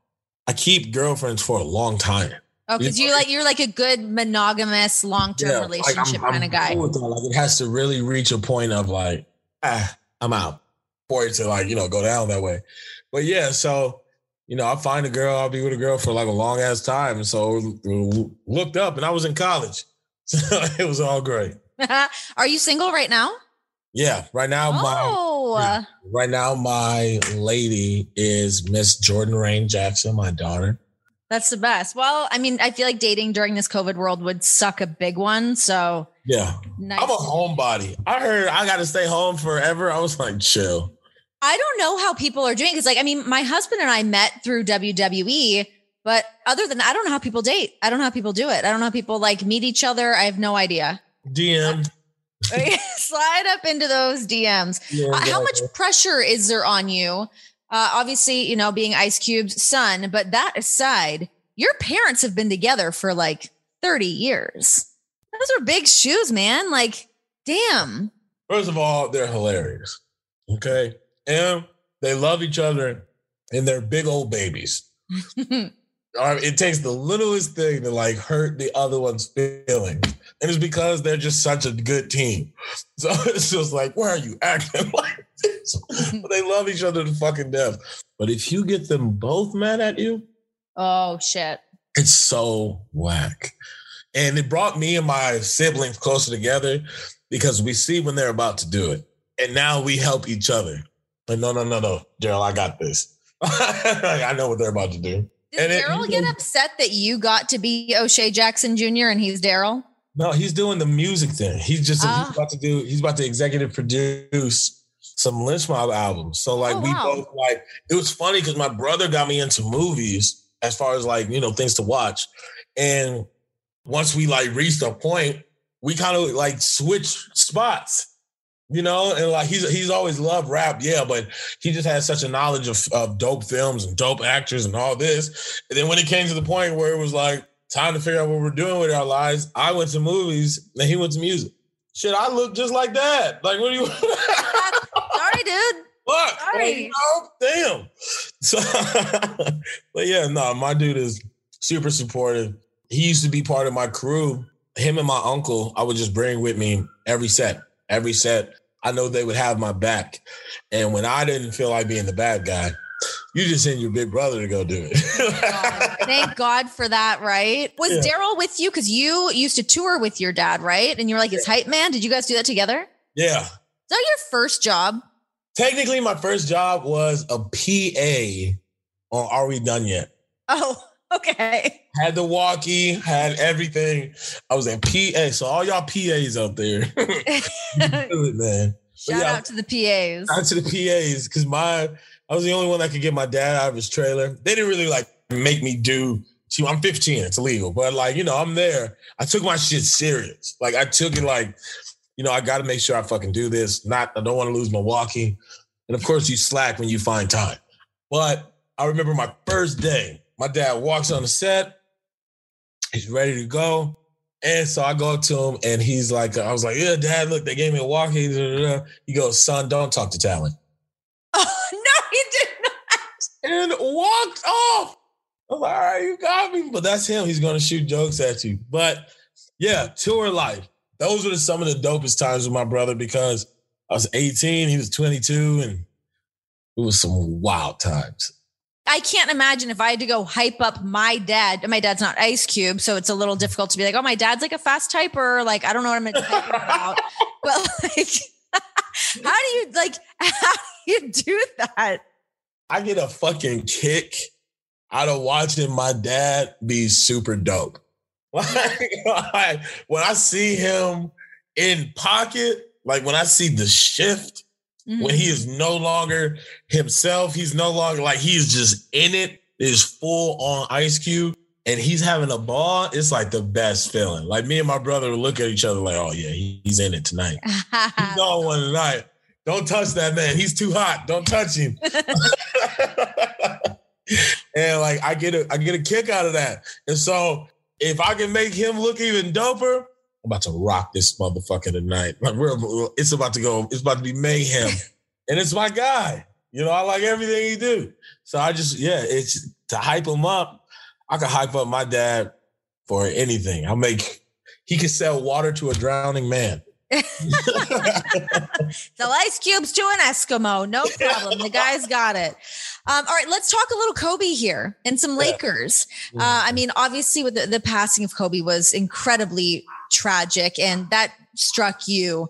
I keep girlfriends for a long time. Oh, because you like you're like a good monogamous long term yeah, relationship like kind of guy. Cool like it has to really reach a point of like, ah, I'm out for it to like, you know, go down that way. But yeah, so, you know, I find a girl, I'll be with a girl for like a long ass time. and So looked up and I was in college. So it was all great. Are you single right now? Yeah, right now oh. my right now my lady is Miss Jordan Rain Jackson, my daughter. That's the best. Well, I mean, I feel like dating during this COVID world would suck a big one. So yeah. Nice. I'm a homebody. I heard I got to stay home forever. I was like, chill. I don't know how people are doing because, like, I mean, my husband and I met through WWE, but other than that, I don't know how people date. I don't know how people do it. I don't know how people like meet each other. I have no idea. DM. Slide up into those DMs. Yeah, how much pressure is there on you? Uh, obviously, you know, being Ice Cube's son, but that aside, your parents have been together for like 30 years. Those are big shoes, man. Like, damn. First of all, they're hilarious. Okay. And they love each other and they're big old babies. it takes the littlest thing to like hurt the other one's feelings. And it's because they're just such a good team. So it's just like, why are you acting like they love each other to fucking death. But if you get them both mad at you, oh shit. It's so whack. And it brought me and my siblings closer together because we see when they're about to do it. And now we help each other. Like, no, no, no, no, Daryl, I got this. I know what they're about to do. Did Daryl get upset that you got to be O'Shea Jackson Jr. and he's Daryl? No, he's doing the music thing. He's just Ah. he's about to do. He's about to executive produce some Lench Mob albums. So like Oh, we wow. both like. It was funny because my brother got me into movies as far as like you know things to watch, and once we like reached a point, we kind of like switched spots. You know, and like he's he's always loved rap, yeah, but he just had such a knowledge of, of dope films and dope actors and all this. And then when it came to the point where it was like time to figure out what we're doing with our lives, I went to movies and he went to music. Shit, I look just like that. Like, what do you Sorry, dude. Look, Sorry. know, damn. So, but yeah, no, my dude is super supportive. He used to be part of my crew. Him and my uncle, I would just bring with me every set. Every set, I know they would have my back. And when I didn't feel like being the bad guy, you just send your big brother to go do God. it. Oh, thank God for that, right? Was Yeah. Daryl with you? Because you used to tour with your dad, right? And you were like his hype man. Did you guys do that together? Yeah. Is that your first job? Technically, my first job was a PA on Are We Done Yet? Oh, okay. had the walkie, had everything. I was in PA. So all y'all PAs out there, do it, man. Shout yeah. out to the PAs. Shout out to the PAs because my I was the only one that could get my dad out of his trailer. They didn't really like make me do. See, I'm 15. It's illegal, but like you know, I'm there. I took my shit serious. Like I took it like, you know, I got to make sure I fucking do this. Not I don't want to lose my walkie. And of course, you slack when you find time. But I remember my first day. My dad walks on the set. He's ready to go. And so I go up to him and he's like, I was like, yeah, dad, look, they gave me a walkie. da, da, da." He goes, son, don't talk to talent. Oh, no, he did not. And walked off. I was like, all right, you got me. But that's him. He's going to shoot jokes at you. But yeah, tour life. Those were some of the dopest times with my brother because I was 18, he was 22, and it was some wild times. I can't imagine if I had to go hype up my dad. My dad's not Ice Cube, so it's a little difficult to be like, oh, my dad's like a fast typer. Like, I don't know what I'm gonna type about. But like, how do you like how do you do that? I get a fucking kick out of watching my dad be super dope. Like, when I see him in pocket, like when I see the shift, when he is mm. no longer himself, he's no longer like he's just in it, is full on Ice Cube, and he's having a ball. It's like the best feeling. Like me and my brother look at each other like, oh yeah, he- he's in it tonight. He's on one tonight. Don't touch that man. He's too hot. Don't touch him. and like I get a I get a kick out of that. And so if I can make him look even doper, I'm about to rock this motherfucker tonight. Like we're it's about to go, it's about to be mayhem. and it's my guy. You know, I like everything he do. So I just, yeah, it's to hype him up. I could hype up my dad for anything. I'll make he could sell water to a drowning man. Sell ice cubes to an Eskimo. No problem. The guy's got it. Um, all right, let's talk a little Kobe here and some Lakers. Uh, I mean, obviously, with the, the passing of Kobe was incredibly tragic, and that struck you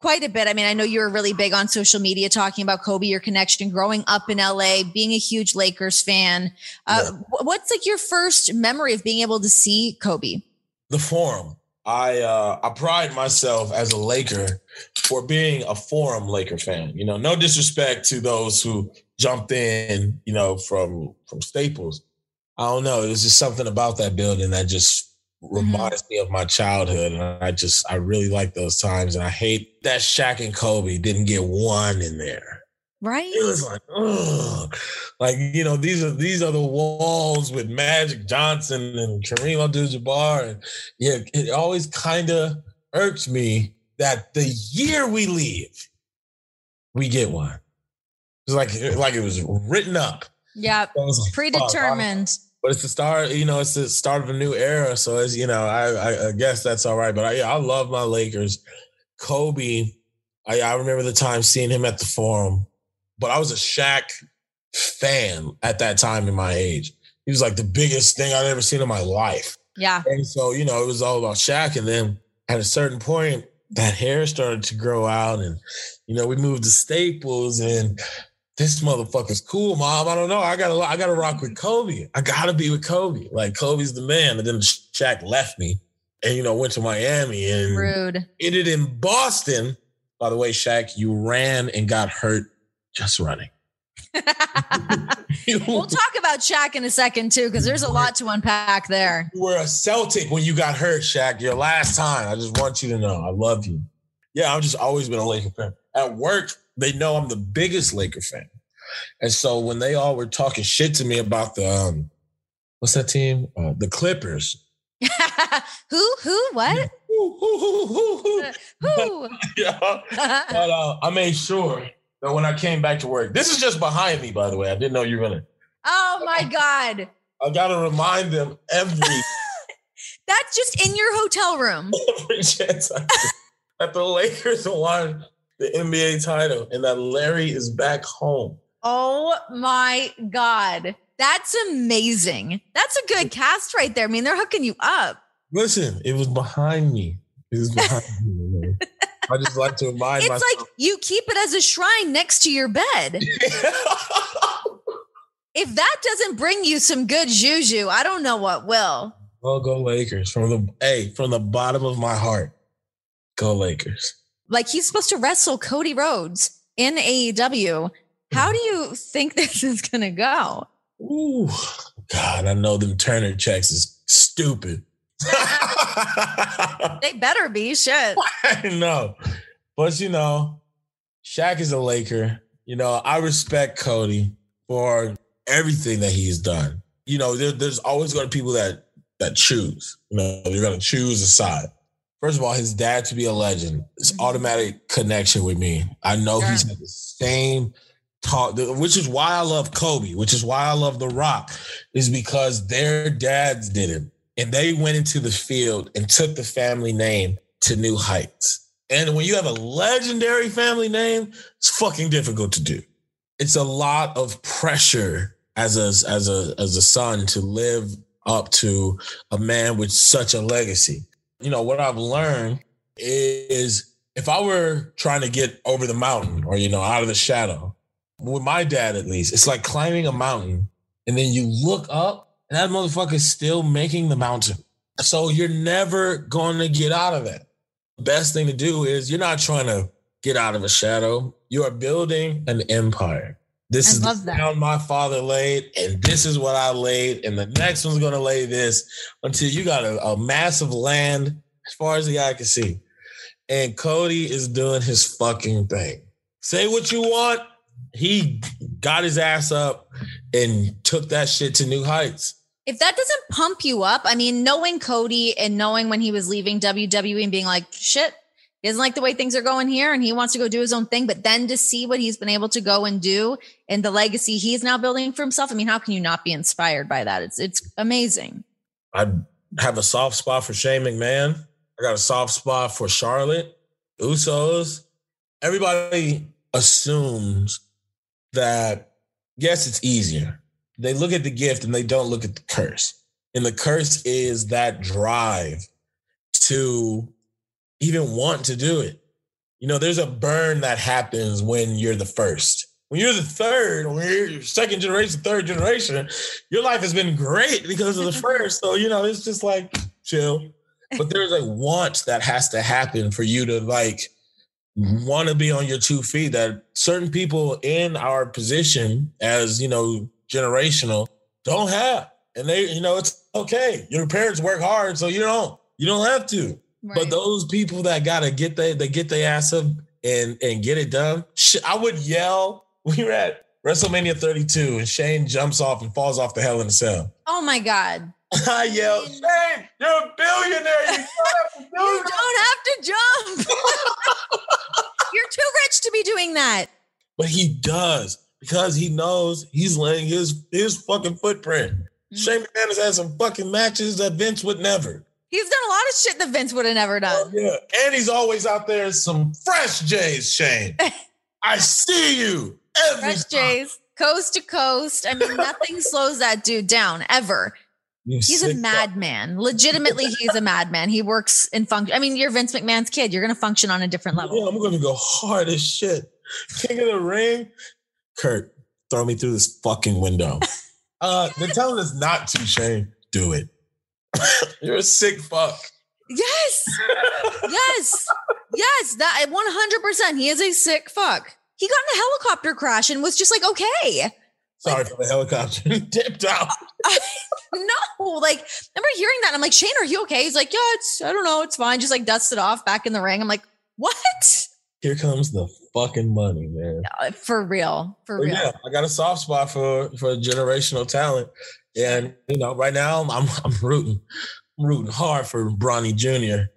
quite a bit. I mean, I know you were really big on social media talking about Kobe, your connection growing up in LA, being a huge Lakers fan. Uh, Yeah. What's like your first memory of being able to see Kobe? the forum. I uh, I pride myself as a Laker for being a forum Laker fan. You know, no disrespect to those who jumped in, you know, from from Staples. I don't know. It was just something about that building that just reminds me of my childhood. And I just I really like those times. And I hate that Shaq and Kobe didn't get one in there. Right? It was like, ugh. Like, you know, these are these are the walls with Magic Johnson and Kareem Abdul-Jabbar. And yeah, it always kind of irks me that the year we leave, we get one. It's like like it was written up. Yeah. Was like, fuck, Predetermined. but it's the start, you know, it's the start of a new era. So it's, you know, I I, I guess that's all right. But I, yeah, I love my Lakers. Kobe, I, I remember the time seeing him at the forum, but I was a Shaq fan at that time in my age. He was like the biggest thing I'd ever seen in my life. Yeah. And so, you know, it was all about Shaq. And then at a certain point, that hair started to grow out. And, you know, we moved to Staples and this motherfucker's cool, mom. I don't know. I gotta I gotta rock with Kobe. I gotta be with Kobe. Like Kobe's the man. And then Shaq left me. and you know went to Miami and Rude. ended in Boston. By the way, Shaq, you ran and got hurt just running. we'll talk about Shaq in a second too, because there's a lot to unpack there. You were a Celtic when you got hurt, Shaq. Your last time. I just want you to know I love you. Yeah, I've just always been a Laker fan. At work, they know I'm the biggest Laker fan. And so when they all were talking shit to me about the um, what's that team? Uh, the Clippers. who? Who? What? Who, who, who, who, who? Who? yeah. But uh, I made sure that when I came back to work, this is just behind me, by the way. I didn't know you were gonna. oh my God. I gotta remind them every That's just in your hotel room. every chance I that the Lakers won the NBA title and that Larry is back home. Oh my God. That's amazing. That's a good cast right there. I mean, they're hooking you up. Listen, it was behind me. It was behind me. I just like to remind It's myself. like you keep it as a shrine next to your bed. If that doesn't bring you some good juju, I don't know what will. well, go Lakers from the hey from the bottom of my heart. Go Lakers. Like he's supposed to wrestle Cody Rhodes in AEW. How do you think this is going to go? Ooh, God, I know them Turner checks is stupid. They better be shit. no. But you know, Shaq is a Laker. You know, I respect Cody for everything that he's done. You know, there, there's always going to be people that that choose. You know, you're going to choose a side. First of all, his dad to be a legend. It's Mhm. automatic connection with me. I know he's had the same talk, which is why I love Kobe, which is why I love The Rock, is because their dads did it. And they went into the field and took the family name to new heights. And when you have a legendary family name, it's fucking difficult to do. It's a lot of pressure as a as a as a son to live up to a man with such a legacy. You know, what I've learned is if I were trying to get over the mountain or you know, out of the shadow, with my dad at least, it's like climbing a mountain and then you look up and that motherfucker's still making the mountain. So you're never going to get out of it. The best thing to do is you're not trying to get out of a shadow. You are building an empire. This I is love the ground my father laid, and this is what I laid, and the next one's gonna lay this until you got a, a massive land as far as the eye can see. And Cody is doing his fucking thing. Say what you want. He got his ass up and took that shit to new heights. If that doesn't pump you up, I mean, knowing Cody and knowing when he was leaving WWE and being like, shit, he doesn't like the way things are going here and he wants to go do his own thing. But then to see what he's been able to go and do and the legacy he's now building for himself, I mean, how can you not be inspired by that? It's it's amazing. I have a soft spot for Shane McMahon. I got a soft spot for Charlotte, Usos. Everybody assumes that, yes, it's easier. They look at the gift and they don't look at the curse. And the curse is that drive to even want to do it. You know, there's a burn that happens when you're the first. When you're the third, when you're second generation, third generation, your life has been great because of the first. So, you know, it's just like chill. But there's a want that has to happen for you to like want to be on your two feet that certain people in our position as, you know, generational don't have. And they, you know, it's okay. Your parents work hard, so you don't. You don't have to. But those people that gotta get they they get their ass up and and get it done. I would yell. We were at WrestleMania 32, and Shane jumps off and falls off the Hell in a Cell. oh my God. I yell, Shane, you're a billionaire. You don't have to do You don't have to jump. You're too rich to be doing that. But he does because he knows he's laying his his fucking footprint. Mm-hmm. Shane McMahon has had some fucking matches that Vince would never. He's done a lot of shit that Vince would have never done. Yeah, and he's always out there some fresh J's, Shane. I see you every Fresh time. Jays, coast to coast. I mean, nothing slows that dude down ever. You He's a madman. Legitimately, he's a madman. He works in function. I mean, you're Vince McMahon's kid. You're going to function on a different level. Yeah, I'm gonna go hard as shit. King of the ring, Kurt, throw me through this fucking window. Uh, they're telling us not to, Shane. Do it. You're a sick fuck. Yes. yes. Yes. That 100%. He is a sick fuck. He got in a helicopter crash and was just like, okay. Sorry like, for the helicopter. Dipped out. I, no, like, I remember hearing that? I'm like, Shane, are you okay? He's like, yeah, it's, I don't know, it's fine. Just like dusted off back in the ring. I'm like, what? Here comes the fucking money, man. for real. For real. Yeah, I got a soft spot for for generational talent. And you know, right now I'm I'm rooting. I'm rooting hard for Bronny Jr.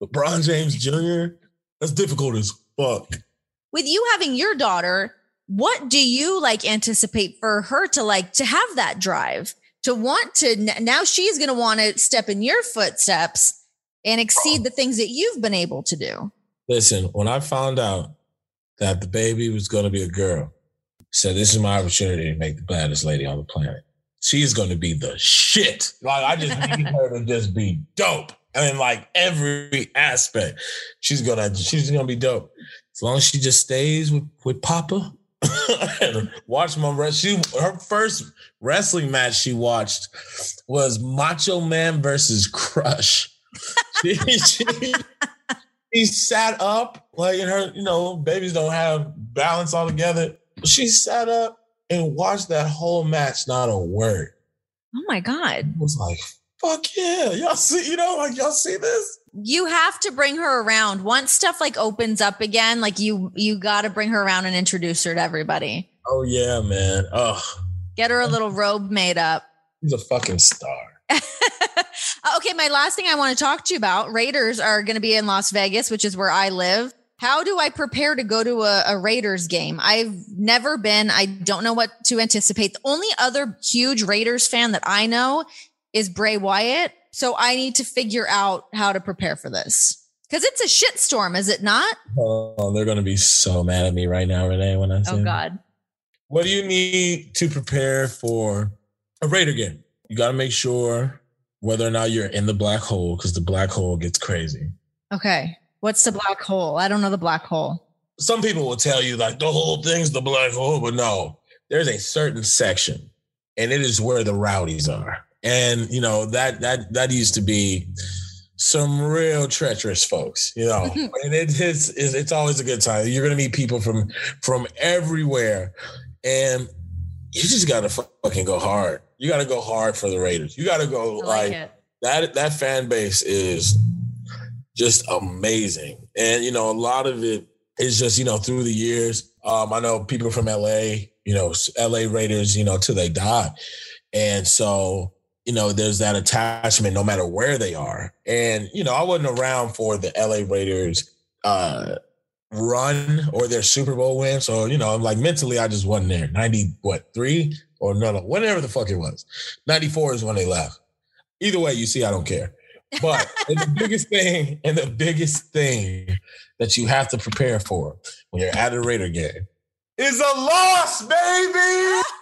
But Bron James Jr., that's difficult as fuck. With you having your daughter, what do you like anticipate for her to like to have that drive? To want to now she's going to want to step in your footsteps and exceed the things that you've been able to do. Listen, when I found out that the baby was going to be a girl, said, This is my opportunity to make the baddest lady on the planet. She's going to be the shit. Like, I just need her to just be dope. I mean, like every aspect. She's gonna she's gonna be dope. As long as she just stays with, with Papa and watch my rest. She her first wrestling match she watched was Macho Man versus Crush. she, she, he sat up like her, you know, babies don't have balance all together. She sat up and watched that whole match, not a word. Oh my God. I was like, fuck yeah. Y'all see, you know, like y'all see this? You have to bring her around. Once stuff like opens up again, like you you gotta bring her around and introduce her to everybody. Oh yeah, man. Oh. Get her a little robe made up. He's a fucking star. okay, my last thing I want to talk to you about Raiders are going to be in Las Vegas, which is where I live. How do I prepare to go to a, a, Raiders game? I've never been. I don't know what to anticipate. The only other huge Raiders fan that I know is Bray Wyatt. So I need to figure out how to prepare for this. Because it's a shitstorm, is it not? Oh, they're going to be so mad at me right now, Renee, when I oh, say Oh, God. What do you need to prepare for a Raider game? You got to make sure whether or not you're in the black hole because the black hole gets crazy. Okay. What's the black hole? I don't know the black hole. Some people will tell you like the whole thing's the black hole, but no, there's a certain section and it is where the rowdies are. And you know, that that that used to be some real treacherous folks, you know. and it is it's, it's always a good time. You're gonna meet people from from everywhere. And you just gotta fucking go hard. You gotta go hard for the Raiders. You gotta go like, like that. That fan base is just amazing, and you know a lot of it is just you know through the years. Um, I know people from LA, you know, LA Raiders, you know, till they die, and so you know there's that attachment no matter where they are. And you know, I wasn't around for the LA Raiders. Uh, run or their Super Bowl win. So, you know, I'm like mentally, I just wasn't there. 90, what, three or no, no, whatever the fuck it was. 94 is when they left. Either way, you see, I don't care. But the biggest thing and the biggest thing that you have to prepare for when you're at a Raider game is a loss, baby.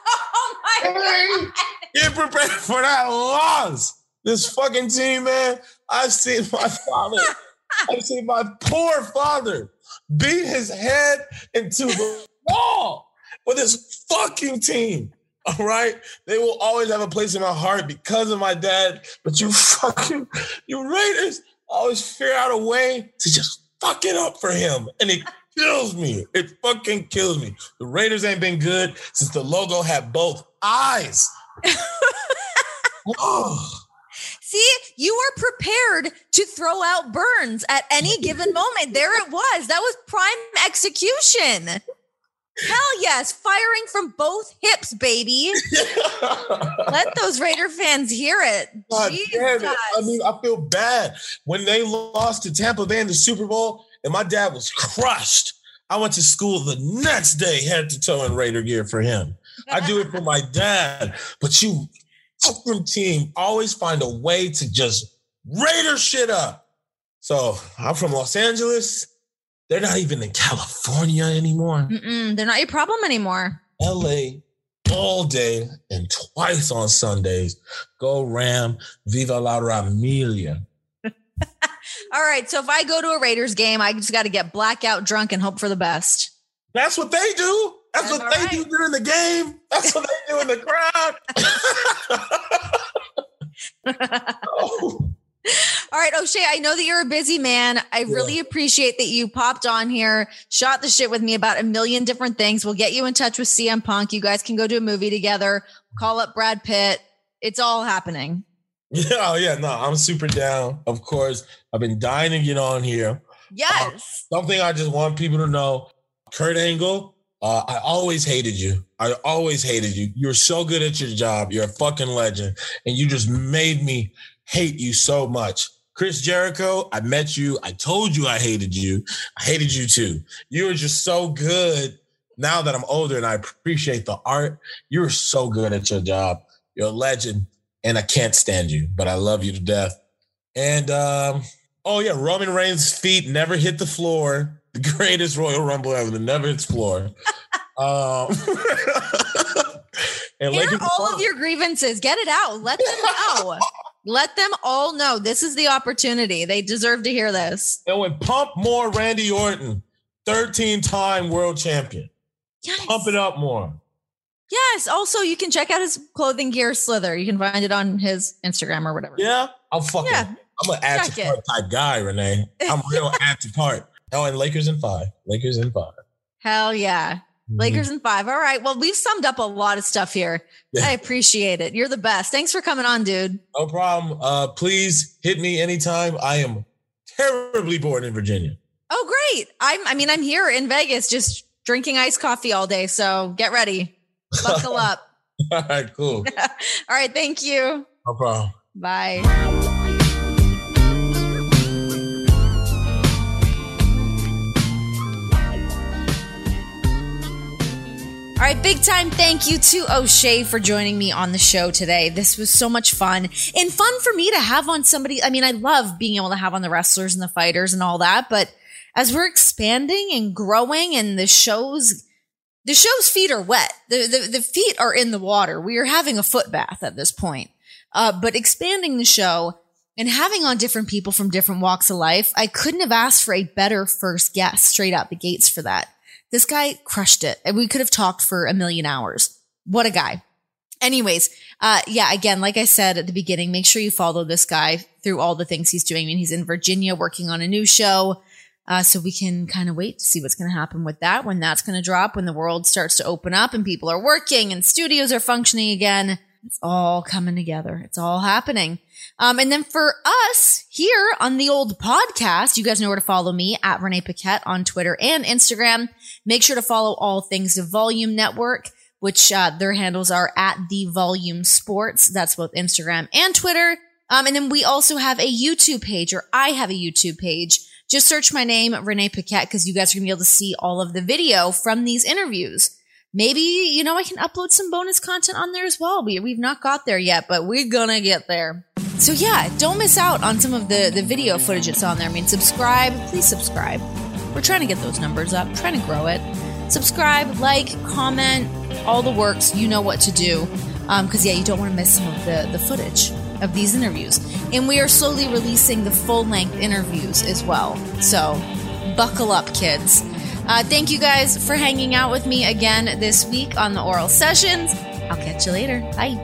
Oh my God. Get prepared for that loss. This fucking team, man. I've seen my father. I've seen my poor father beat his head into the wall for this fucking team. All right. They will always have a place in my heart because of my dad. But you fucking, you Raiders always figure out a way to just fuck it up for him. And it kills me. It fucking kills me. The Raiders ain't been good since the logo had both eyes. oh. See, you were prepared to throw out burns at any given moment. There it was. That was prime execution. Hell yes, firing from both hips, baby. Let those Raider fans hear it. God damn it. I mean, I feel bad when they lost to Tampa Bay in the Super Bowl, and my dad was crushed. I went to school the next day, head to toe in Raider gear for him. I do it for my dad, but you team always find a way to just Raider shit up. So I'm from Los Angeles. They're not even in California anymore. Mm-mm, they're not your problem anymore. LA all day and twice on Sundays. Go Ram, Viva la Ramilia. all right. So if I go to a Raiders game, I just got to get blackout drunk and hope for the best. That's what they do. That's, what they right. do during the game. That's what they do in the crowd. oh. All right, O'Shea, I know that you're a busy man. I yeah. really appreciate that you popped on here, shot the shit with me about a million different things. We'll get you in touch with CM Punk. You guys can go do a movie together, call up Brad Pitt. It's all happening. Yeah, oh yeah, no, I'm super down. Of course, I've been dying to get on here. Yes. Uh, something I just want people to know Kurt Angle, uh, I always hated you. I always hated you. You're so good at your job. You're a fucking legend. And you just made me hate you so much. Chris Jericho, I met you. I told you I hated you. I hated you too. You were just so good. Now that I'm older and I appreciate the art, you're so good at your job. You're a legend. And I can't stand you, but I love you to death. And um, oh yeah, Roman Reigns' feet never hit the floor the greatest Royal Rumble ever that never explore. um, and Hear all of your grievances. Get it out. Let them know. Let them all know this is the opportunity. They deserve to hear this. And when pump more Randy Orton, 13 time world champion. Yes. Pump it up more. Yes. Also, you can check out his clothing gear slither. You can find it on his Instagram or whatever. Yeah. I'm fucking, yeah. I'm an add to cart type guy, Renee. I'm real add to cart. Oh, and Lakers in five. Lakers in five. Hell yeah. Mm-hmm. Lakers in five. All right. Well, we've summed up a lot of stuff here. I appreciate it. You're the best. Thanks for coming on, dude. No problem. Uh, please hit me anytime. I am terribly bored in Virginia. Oh, great. I'm I mean, I'm here in Vegas just drinking iced coffee all day. So get ready. Buckle up. all right, cool. all right. Thank you. No problem. Bye. All right, big time thank you to O'Shea for joining me on the show today. This was so much fun and fun for me to have on somebody. I mean, I love being able to have on the wrestlers and the fighters and all that, but as we're expanding and growing and the shows, the show's feet are wet. The, the, the feet are in the water. We are having a foot bath at this point. Uh, but expanding the show and having on different people from different walks of life, I couldn't have asked for a better first guest straight out the gates for that. This guy crushed it. And we could have talked for a million hours. What a guy. Anyways, uh, yeah, again, like I said at the beginning, make sure you follow this guy through all the things he's doing. I mean, he's in Virginia working on a new show. Uh, so we can kind of wait to see what's going to happen with that when that's going to drop, when the world starts to open up and people are working and studios are functioning again. It's all coming together. It's all happening. Um, and then for us here on the old podcast, you guys know where to follow me at Renee Paquette on Twitter and Instagram. Make sure to follow all things the Volume Network, which uh, their handles are at the Volume Sports. That's both Instagram and Twitter. Um, and then we also have a YouTube page, or I have a YouTube page. Just search my name, Renee Paquette, because you guys are gonna be able to see all of the video from these interviews maybe you know I can upload some bonus content on there as well. We we've not got there yet, but we're gonna get there. So yeah, don't miss out on some of the the video footage that's on there. I mean, subscribe, please subscribe. We're trying to get those numbers up, trying to grow it. Subscribe, like, comment, all the works. You know what to do. Because um, yeah, you don't want to miss some of the the footage of these interviews. And we are slowly releasing the full length interviews as well. So buckle up, kids. Uh, thank you guys for hanging out with me again this week on the oral sessions. I'll catch you later. Bye.